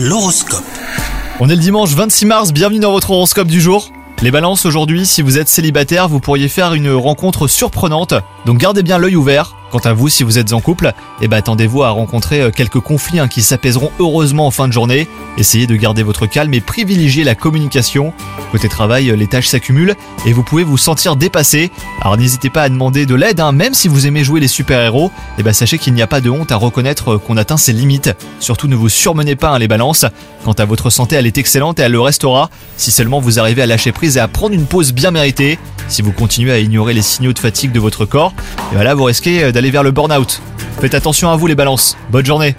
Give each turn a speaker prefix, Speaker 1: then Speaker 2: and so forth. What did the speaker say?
Speaker 1: L'horoscope.
Speaker 2: On est le dimanche 26 mars, bienvenue dans votre horoscope du jour. Les balances aujourd'hui, si vous êtes célibataire, vous pourriez faire une rencontre surprenante, donc gardez bien l'œil ouvert. Quant à vous, si vous êtes en couple, eh ben attendez-vous à rencontrer euh, quelques conflits hein, qui s'apaiseront heureusement en fin de journée. Essayez de garder votre calme et privilégiez la communication. Côté travail, euh, les tâches s'accumulent et vous pouvez vous sentir dépassé. Alors n'hésitez pas à demander de l'aide, hein, même si vous aimez jouer les super-héros. Eh ben sachez qu'il n'y a pas de honte à reconnaître euh, qu'on atteint ses limites. Surtout ne vous surmenez pas hein, les balances. Quant à votre santé, elle est excellente et elle le restera si seulement vous arrivez à lâcher prise et à prendre une pause bien méritée. Si vous continuez à ignorer les signaux de fatigue de votre corps, voilà, vous risquez d'aller vers le burn-out. Faites attention à vous les balances. Bonne journée